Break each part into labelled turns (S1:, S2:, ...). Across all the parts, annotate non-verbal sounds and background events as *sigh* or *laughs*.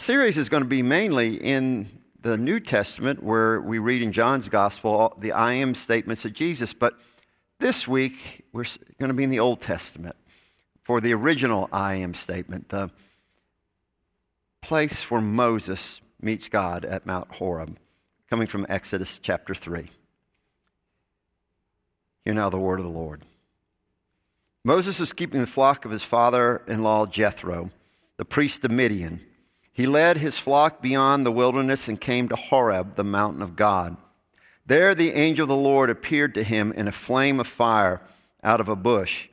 S1: series is going to be mainly in the New Testament, where we read in John's Gospel the I am statements of Jesus. But this week, we're going to be in the Old Testament for the original I am statement, the place where Moses meets God at Mount Horeb, coming from Exodus chapter 3. Hear now the word of the Lord. Moses was keeping the flock of his father in law Jethro, the priest of Midian. He led his flock beyond the wilderness and came to Horeb, the mountain of God. There the angel of the Lord appeared to him in a flame of fire out of a bush.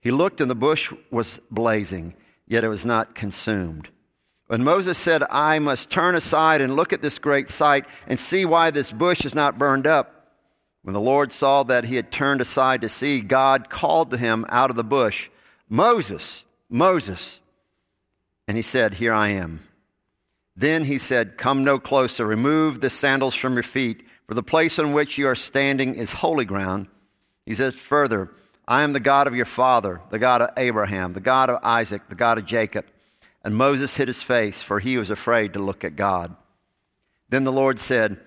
S1: He looked, and the bush was blazing, yet it was not consumed. When Moses said, I must turn aside and look at this great sight and see why this bush is not burned up, when the Lord saw that he had turned aside to see, God called to him out of the bush, Moses, Moses. And he said, Here I am. Then he said, Come no closer, remove the sandals from your feet, for the place on which you are standing is holy ground. He says further, I am the God of your father, the God of Abraham, the God of Isaac, the God of Jacob. And Moses hid his face, for he was afraid to look at God. Then the Lord said,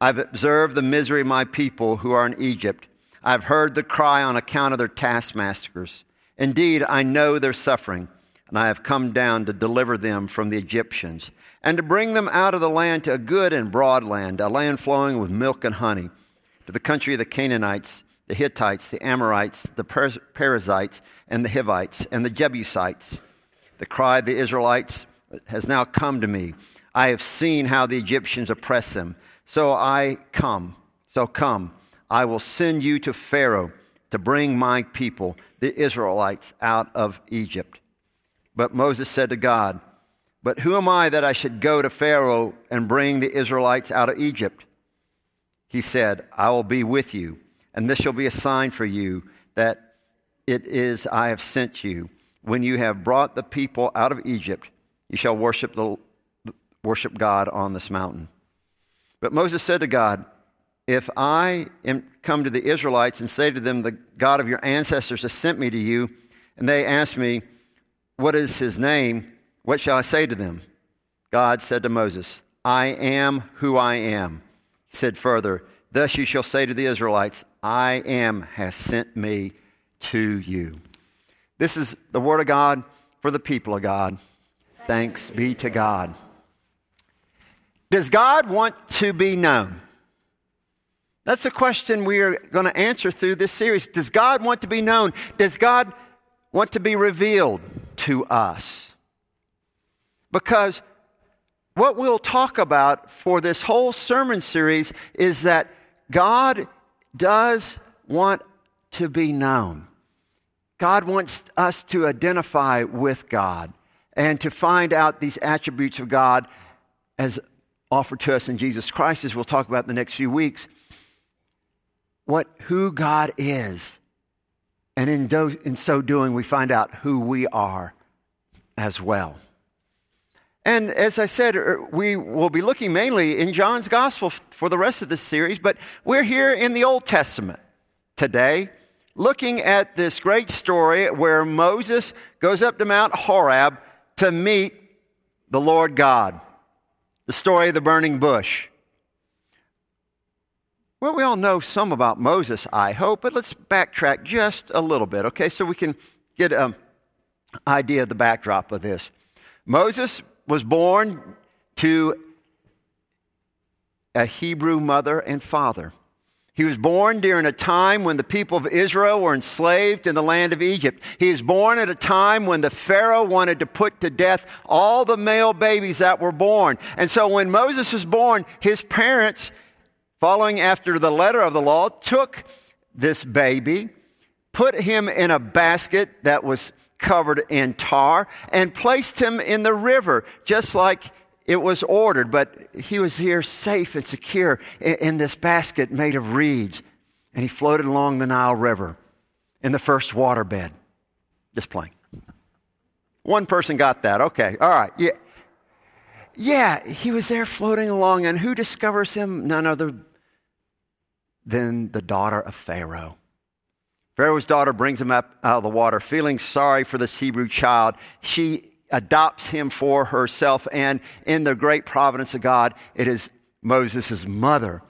S1: I've observed the misery of my people who are in Egypt. I've heard the cry on account of their taskmasters. Indeed, I know their suffering, and I have come down to deliver them from the Egyptians and to bring them out of the land to a good and broad land, a land flowing with milk and honey, to the country of the Canaanites, the Hittites, the Amorites, the Perizzites, and the Hivites, and the Jebusites. The cry of the Israelites has now come to me. I have seen how the Egyptians oppress them. So I come, so come, I will send you to Pharaoh to bring my people, the Israelites, out of Egypt. But Moses said to God, But who am I that I should go to Pharaoh and bring the Israelites out of Egypt? He said, I will be with you, and this shall be a sign for you that it is I have sent you. When you have brought the people out of Egypt, you shall worship, the, worship God on this mountain. But Moses said to God, If I am come to the Israelites and say to them, The God of your ancestors has sent me to you, and they ask me, What is his name? What shall I say to them? God said to Moses, I am who I am. He said further, Thus you shall say to the Israelites, I am has sent me to you. This is the word of God for the people of God. Thanks be to God. Does God want to be known? That's a question we are going to answer through this series. Does God want to be known? Does God want to be revealed to us? Because what we'll talk about for this whole sermon series is that God does want to be known. God wants us to identify with God and to find out these attributes of God as offered to us in Jesus Christ, as we'll talk about in the next few weeks, what who God is. And in, do, in so doing, we find out who we are as well. And as I said, er, we will be looking mainly in John's gospel for the rest of this series, but we're here in the Old Testament today, looking at this great story where Moses goes up to Mount Horeb to meet the Lord God the story of the burning bush. Well, we all know some about Moses, I hope, but let's backtrack just a little bit, okay, so we can get an idea of the backdrop of this. Moses was born to a Hebrew mother and father. He was born during a time when the people of Israel were enslaved in the land of Egypt. He was born at a time when the Pharaoh wanted to put to death all the male babies that were born. And so when Moses was born, his parents, following after the letter of the law, took this baby, put him in a basket that was covered in tar, and placed him in the river, just like it was ordered, but he was here safe and secure in, this basket made of reeds. And he floated along the Nile River in the first waterbed. Just playing. One person got that. Okay. All right. Yeah. Yeah, he was there floating along, and who discovers him? None other than the daughter of Pharaoh. Pharaoh's daughter brings him up out of the water, feeling sorry for this Hebrew child. She adopts him for herself. And in the great providence of God, it is Moses' mother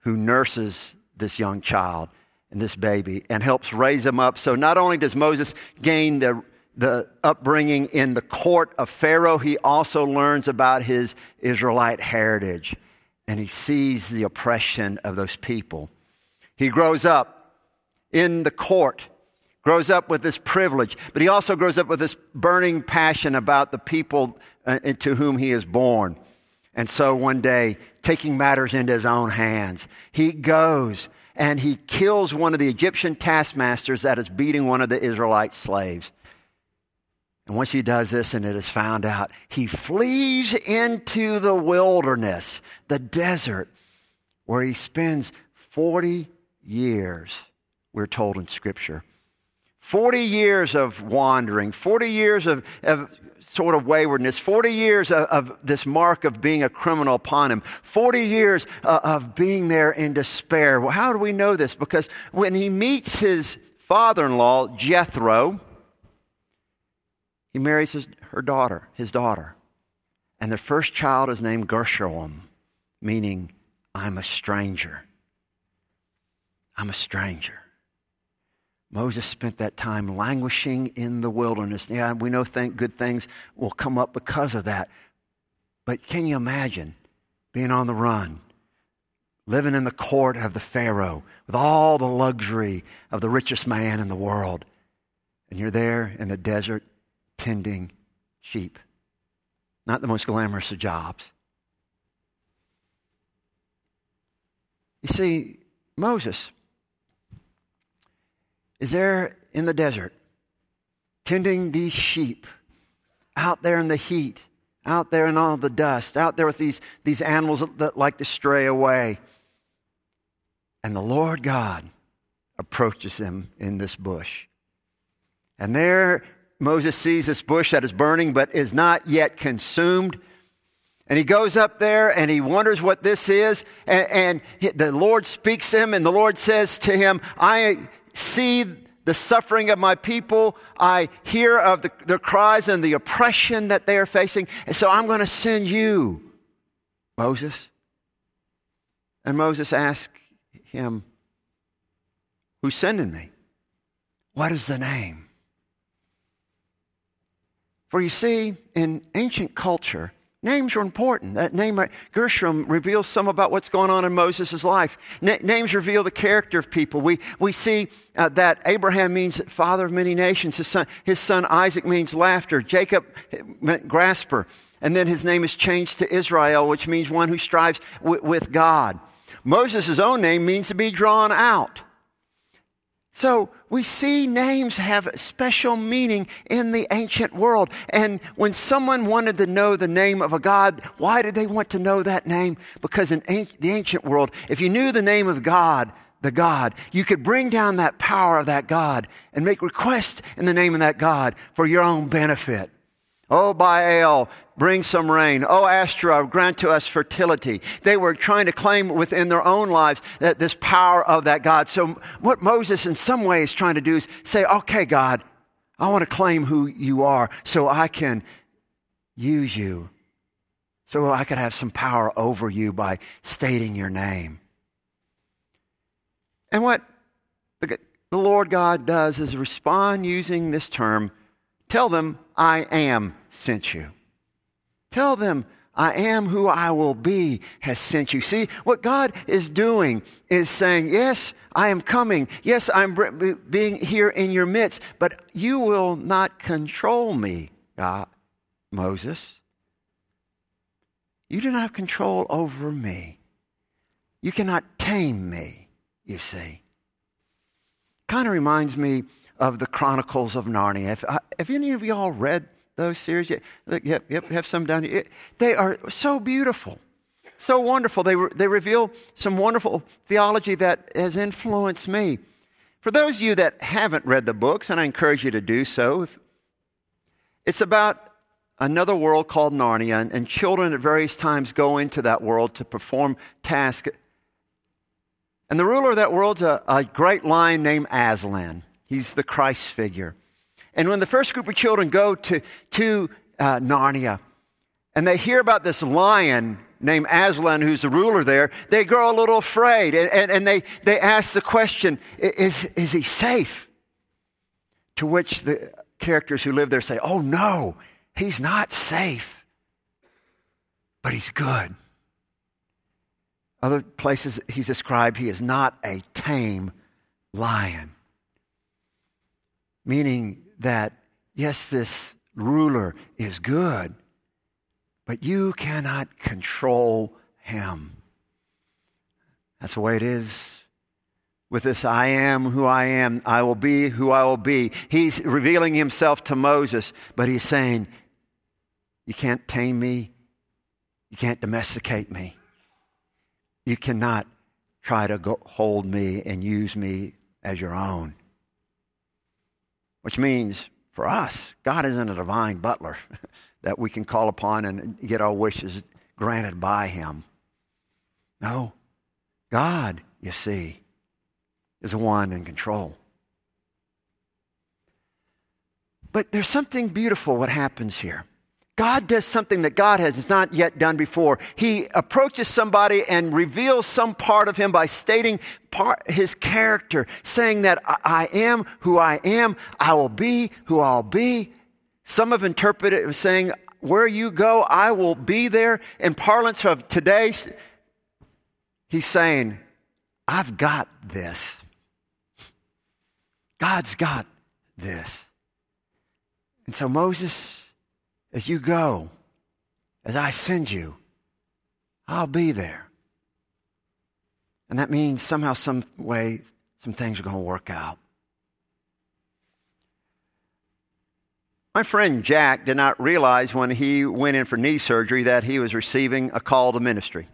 S1: who nurses this young child and this baby and helps raise him up. So not only does Moses gain the, the upbringing in the court of Pharaoh, he also learns about his Israelite heritage and he sees the oppression of those people. He grows up in the court, grows up with this privilege, but he also grows up with this burning passion about the people uh, to whom he is born. And so one day, taking matters into his own hands, he goes and he kills one of the Egyptian taskmasters that is beating one of the Israelite slaves. And once he does this and it is found out, he flees into the wilderness, the desert, where he spends 40 years, we're told in Scripture. 40 years of wandering, 40 years of, of sort of waywardness, 40 years of, of, this mark of being a criminal upon him, 40 years uh, of being there in despair. Well, how do we know this? Because when he meets his father in law, Jethro, he marries his, her daughter, his daughter. And the first child is named Gershom, meaning I'm a stranger. I'm a stranger. Moses spent that time languishing in the wilderness. Yeah, we know good things will come up because of that. But can you imagine being on the run, living in the court of the Pharaoh with all the luxury of the richest man in the world? And you're there in the desert tending sheep. Not the most glamorous of jobs. You see, Moses is there in the desert tending these sheep out there in the heat, out there in all the dust, out there with these, these animals that like to stray away. And the Lord God approaches him in this bush. And there Moses sees this bush that is burning but is not yet consumed. And he goes up there and he wonders what this is. And, and, the Lord speaks to him, and the Lord says to him, I see the suffering of my people. I hear of the, their cries and the oppression that they are facing. And so I'm going to send you, Moses. And Moses asked him, Who's sending me? What is the name? For you see, in ancient culture, names are important. That name, Gershom, reveals some about what's going on in Moses' life. names reveal the character of people. We, we see uh, that Abraham means father of many nations. His son, his son Isaac means laughter. Jacob meant grasper. And then his name is changed to Israel, which means one who strives w- with God. Moses' own name means to be drawn out. So we see names have special meaning in the ancient world. And when someone wanted to know the name of a God, why did they want to know that name? Because in the ancient world, if you knew the name of God, the God, you could bring down that power of that God and make requests in the name of that God for your own benefit. Oh, Baal, bring some rain. Oh, Astra, grant to us fertility. They were trying to claim within their own lives that this power of that God. So what Moses in some way is trying to do is say, okay, God, I want to claim who you are so I can use you. So I could have some power over you by stating your name. And what the Lord God does is respond using this term, tell them, I am sent you. Tell them, I am who I will be has sent you. See, what God is doing is saying, Yes, I am coming. Yes, I'm being here in your midst, but you will not control me, God, Moses. You do not have control over me. You cannot tame me, you see. Kind of reminds me of the Chronicles of Narnia. Have, uh, have any of y'all read those series. Look, yep, yep, have some down here. They are so beautiful, so wonderful. They, re- they reveal some wonderful theology that has influenced me. For those of you that haven't read the books, and I encourage you to do so, it's about another world called Narnia, and, and children at various times go into that world to perform tasks. And the ruler of that world's a, a great lion named Aslan. He's the Christ figure. And when the first group of children go to, to uh, Narnia and they hear about this lion named Aslan, who's the ruler there, they grow a little afraid and, and, and they, they ask the question is, is he safe? To which the characters who live there say, Oh, no, he's not safe, but he's good. Other places he's described, he is not a tame lion. Meaning that, yes, this ruler is good, but you cannot control him. That's the way it is with this I am who I am, I will be who I will be. He's revealing himself to Moses, but he's saying, You can't tame me, you can't domesticate me, you cannot try to go, hold me and use me as your own. Which means for us, God isn't a divine butler. *laughs* that we can call upon and get our wishes granted by Him. No, God, you see, is the one in control. But there's something beautiful what happens here. God does something that God has not yet done before. He approaches somebody and reveals some part of him by stating part, his character, saying that I am who I am, I will be who I'll be. Some have interpreted it as saying, Where you go, I will be there. In parlance of today, he's saying, I've got this. God's got this. And so, Moses, as you go, as I send you, I'll be there. And that means somehow, some way, some things are going to work out. My friend Jack did not realize when he went in for knee surgery that he was receiving a call to ministry.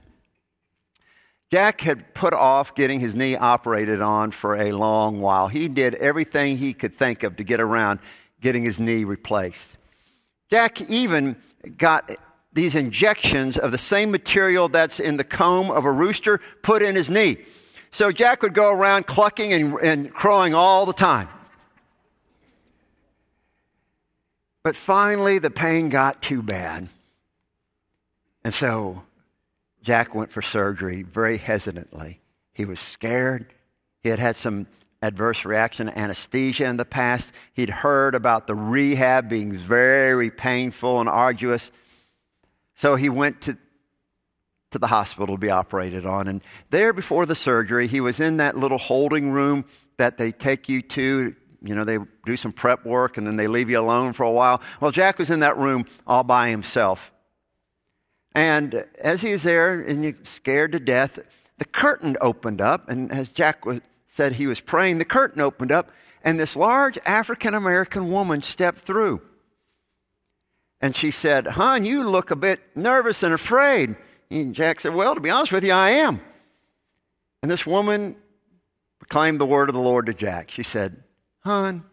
S1: Jack had put off getting his knee operated on for a long while. He did everything he could think of to get around getting his knee replaced. Jack even got these injections of the same material that's in the comb of a rooster put in his knee. So Jack would go around clucking and, and crowing all the time. But finally, the pain got too bad. And so Jack went for surgery very hesitantly. He was scared. He had had some adverse reaction to anesthesia in the past. He'd heard about the rehab being very painful and arduous. So he went to, to the hospital to be operated on. And there before the surgery, he was in that little holding room that they take you to you know, they do some prep work and then they leave you alone for a while. Well, Jack was in that room all by himself. And as he was there and scared to death, the curtain opened up. And as Jack was, said he was praying, the curtain opened up and this large African American woman stepped through. And she said, Hon, you look a bit nervous and afraid. And Jack said, Well, to be honest with you, I am. And this woman proclaimed the word of the Lord to Jack. She said, Hon,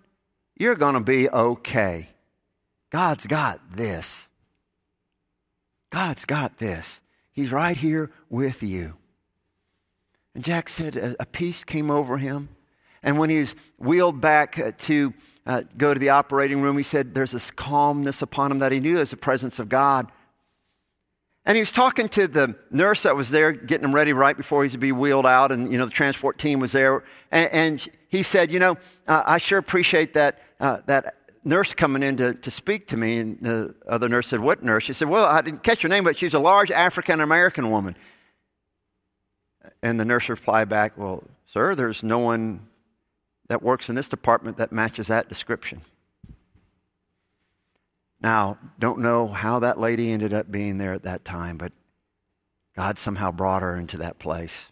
S1: you're going to be okay. God's got this. God's got this. He's right here with you. And Jack said a, a peace came over him. And when he was wheeled back uh, to uh, go to the operating room, he said there's this calmness upon him that he knew as the presence of God. And he was talking to the nurse that was there, getting him ready right before he was to be wheeled out, and you know the transport team was there. And, and he said, "You know, uh, I sure appreciate that uh, that nurse coming in to, to speak to me." And the other nurse said, "What nurse?" She said, "Well, I didn't catch her name, but she's a large African American woman." And the nurse replied back, "Well, sir, there's no one that works in this department that matches that description." Now, don't know how that lady ended up being there at that time, but God somehow brought her into that place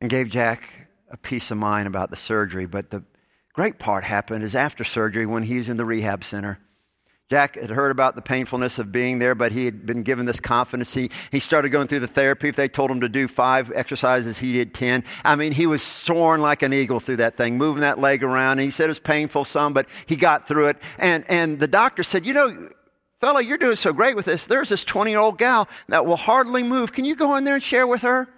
S1: and gave Jack a peace of mind about the surgery. But the great part happened is after surgery when he's in the rehab center. Jack had heard about the painfulness of being there, but he had been given this confidence. He, he started going through the therapy. If they told him to do five exercises, he did 10. I mean, he was soaring like an eagle through that thing, moving that leg around. And he said it was painful some, but he got through it. And, and the doctor said, You know, fella, you're doing so great with this. There's this 20 year old gal that will hardly move. Can you go in there and share with her?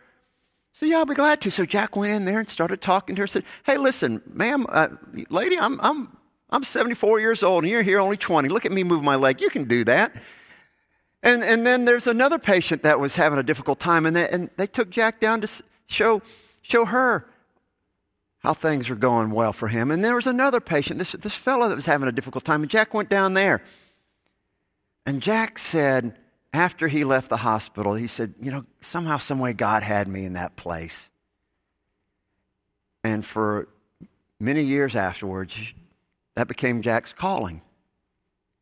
S1: So yeah, I'll be glad to. So Jack went in there and started talking to her. Said, "Hey, listen, ma'am, uh, lady, I'm I'm I'm 74 years old and you're here only 20. Look at me move my leg. You can do that. And, and then there's another patient that was having a difficult time, and they, and they took Jack down to show, show her how things were going well for him. And there was another patient, this, this fellow that was having a difficult time, and Jack went down there. And Jack said, after he left the hospital, he said, You know, somehow, someway, God had me in that place. And for many years afterwards, that became Jack's calling.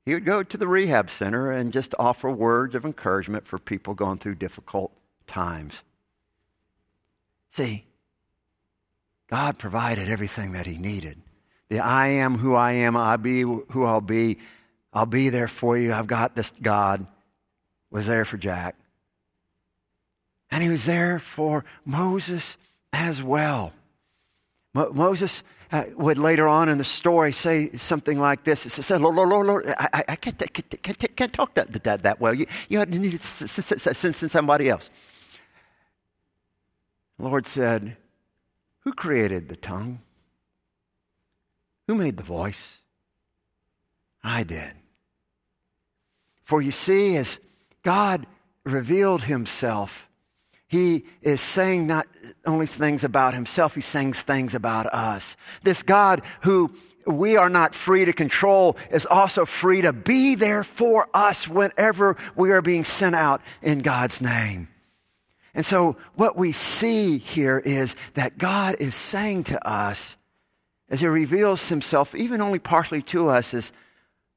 S1: He would go to the rehab center and just offer words of encouragement for people going through difficult times. See, God provided everything that He needed. The I am who I am, I be who I'll be, I'll be there for you. I've got this God was there for Jack. And he was there for Moses as well. Mo- Moses uh, would later on in the story say something like this. It says, Lord, Lord, Lord, Lord I, I can't, can't, can't, can't talk that, that, that well. You, you need to send somebody else. The Lord said, Who created the tongue? Who made the voice? I did. For you see, as God revealed himself, he is saying not only things about himself, he's saying things about us. This God who we are not free to control is also free to be there for us whenever we are being sent out in God's name. And so, what we see here is that God is saying to us, as He reveals Himself, even only partially to us, is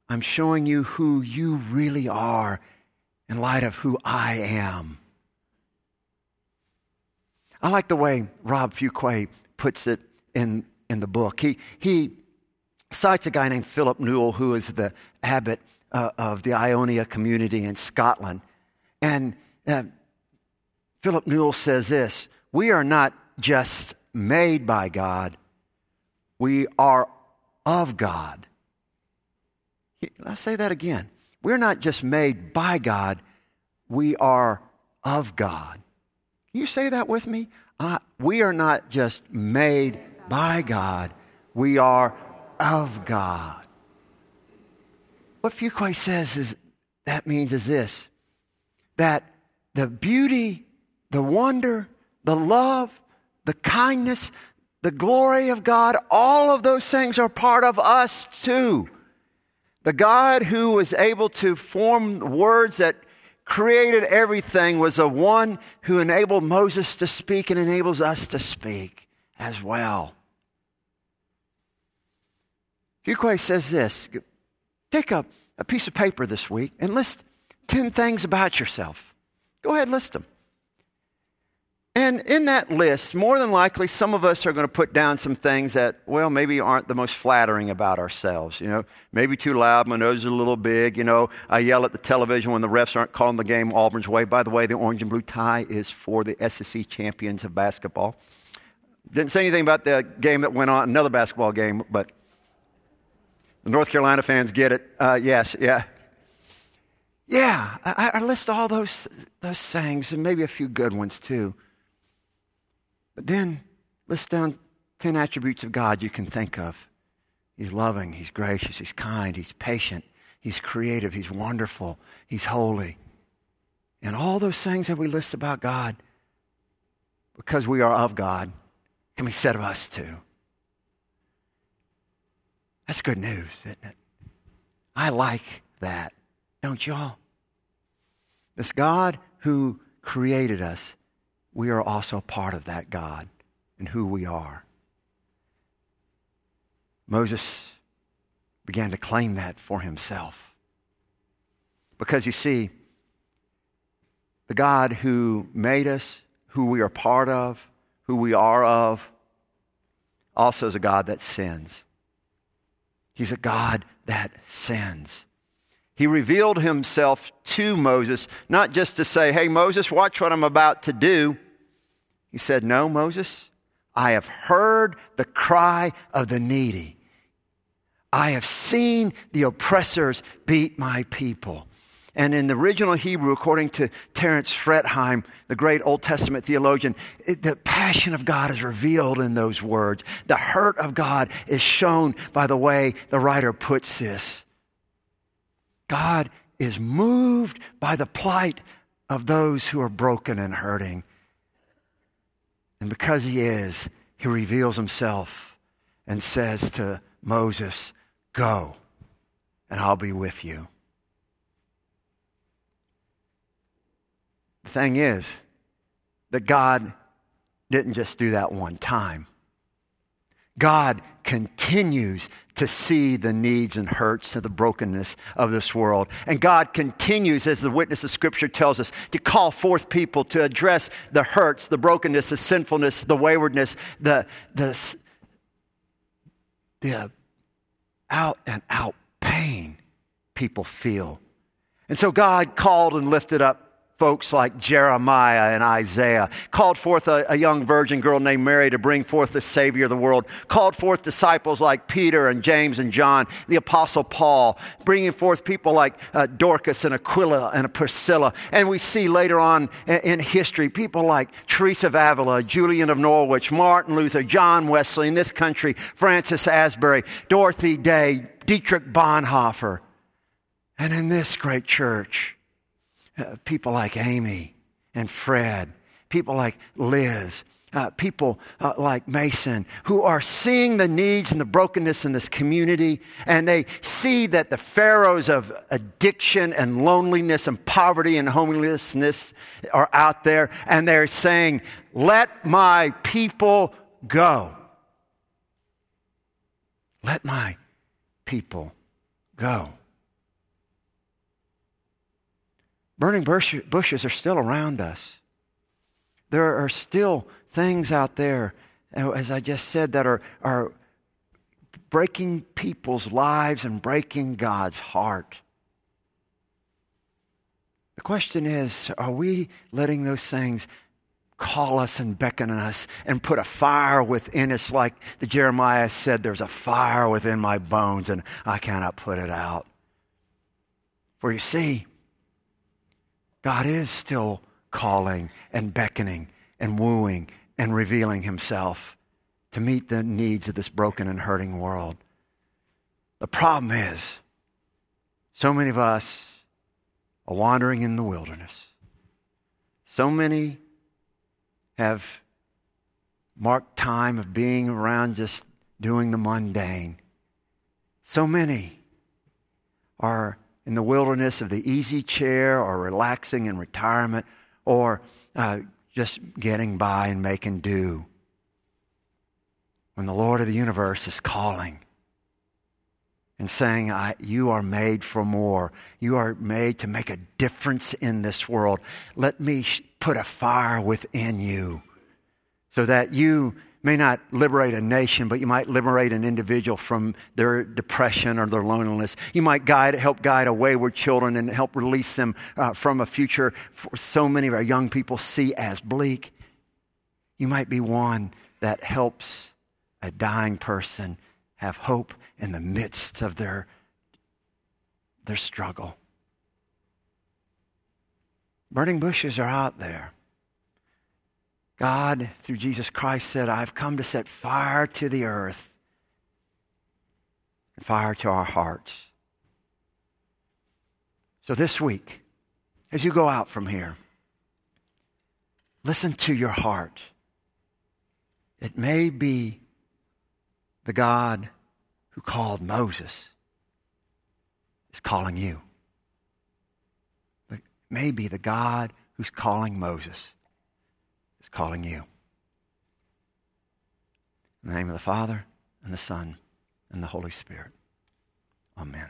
S1: I'm showing you who you really are in light of who I am. I like the way Rob Fuquay puts it in, in the book. He, he cites a guy named Philip Newell, who is the abbot uh, of the Iona community in Scotland. And uh, Philip Newell says this We are not just made by God, we are of God. I'll say that again. We're not just made by God, we are of God. Can you say that with me? We are not just made by God, we are of God. What Fuquay says is that means is this that the beauty, the wonder, the love, the kindness, the glory of God, all of those things are part of us too. The God who was able to form words that created everything was the one who enabled Moses to speak and enables us to speak as well. Fuquay says this take a, a piece of paper this week and list 10 things about yourself. Go ahead, list them. And in that list, more than likely, some of us are going to put down some things that, well, maybe aren't the most flattering about ourselves. You know, maybe too loud, my nose is a little big. You know, I yell at the television when the refs aren't calling the game Auburn's way. By the way, the orange and blue tie is for the SEC champions of basketball. Didn't say anything about the game that went on, another basketball game, but the North Carolina fans get it. Uh, yes, yeah. Yeah, I, I list all those, those things and maybe a few good ones too. But then list down 10 attributes of God you can think of. He's loving, He's gracious, He's kind, He's patient, He's creative, He's wonderful, He's holy. And all those things that we list about God, because we are of God, can be said of us too. That's good news, isn't it? I like that, don't y'all? This God who created us we are also part of that God and who we are. Moses began to claim that for himself. Because you see, the God who made us, who we are part of, who we are of, also is a God that sins. He's a God that sins. He revealed himself to Moses, not just to say, Hey, Moses, watch what I'm about to do. He said, No, Moses, I have heard the cry of the needy. I have seen the oppressors beat my people. And in the original Hebrew, according to Terence Fretheim, the great Old Testament theologian, it, the passion of God is revealed in those words. The hurt of God is shown by the way the writer puts this. God is moved by the plight of those who are broken and hurting. And because he is, he reveals himself and says to Moses, Go, and I'll be with you. The thing is that God didn't just do that one time. God continues to see the needs and hurts and the brokenness of this world. And God continues, as the witness of Scripture tells us, to call forth people to address the hurts, the brokenness, the sinfulness, the waywardness, the, the, the uh, out and out pain people feel. And so God called and lifted up folks like Jeremiah and Isaiah, called forth a, a, young virgin girl named Mary to bring forth the Savior of the world, called forth disciples like Peter and James and John, the Apostle Paul, bringing forth people like uh, Dorcas and Aquila and Priscilla. And we see later on in, in history people like Teresa of Avila, Julian of Norwich, Martin Luther, John Wesley, in this country, Francis Asbury, Dorothy Day, Dietrich Bonhoeffer. And in this great church, uh, people like Amy and Fred, people like Liz, uh, people uh, like Mason, who are seeing the needs and the brokenness in this community, and they see that the pharaohs of addiction and loneliness and poverty and homelessness are out there, and they're saying, Let my people go. Let my people go. Burning bushes are still around us. There are still things out there, uh, as I just said, that are, are breaking people's lives and breaking God's heart. The question is are we letting those things call us and beckon us and put a fire within us, like the Jeremiah said, there's a fire within my bones and I cannot put it out? For you see, God is still calling and beckoning and wooing and revealing himself to meet the needs of this broken and hurting world. The problem is, so many of us are wandering in the wilderness. So many have marked time of being around just doing the mundane. So many are in the wilderness of the easy chair or relaxing in retirement or uh, just getting by and making do. When the Lord of the universe is calling and saying, You are made for more. You are made to make a difference in this world. Let me put a fire within you so that you may not liberate a nation, but you might liberate an individual from their depression or their loneliness. You might guide, help guide a wayward children and help release them uh, from a future so many of our young people see as bleak. You might be one that helps a dying person have hope in the midst of their, their struggle. Burning bushes are out there. God, through Jesus Christ, said, I've come to set fire to the earth and fire to our hearts. So this week, as you go out from here, listen to your heart. It may be the God who called Moses is calling you. It may be the God who's calling Moses is calling you. In the name of the Father, and the Son, and the Holy Spirit. Amen.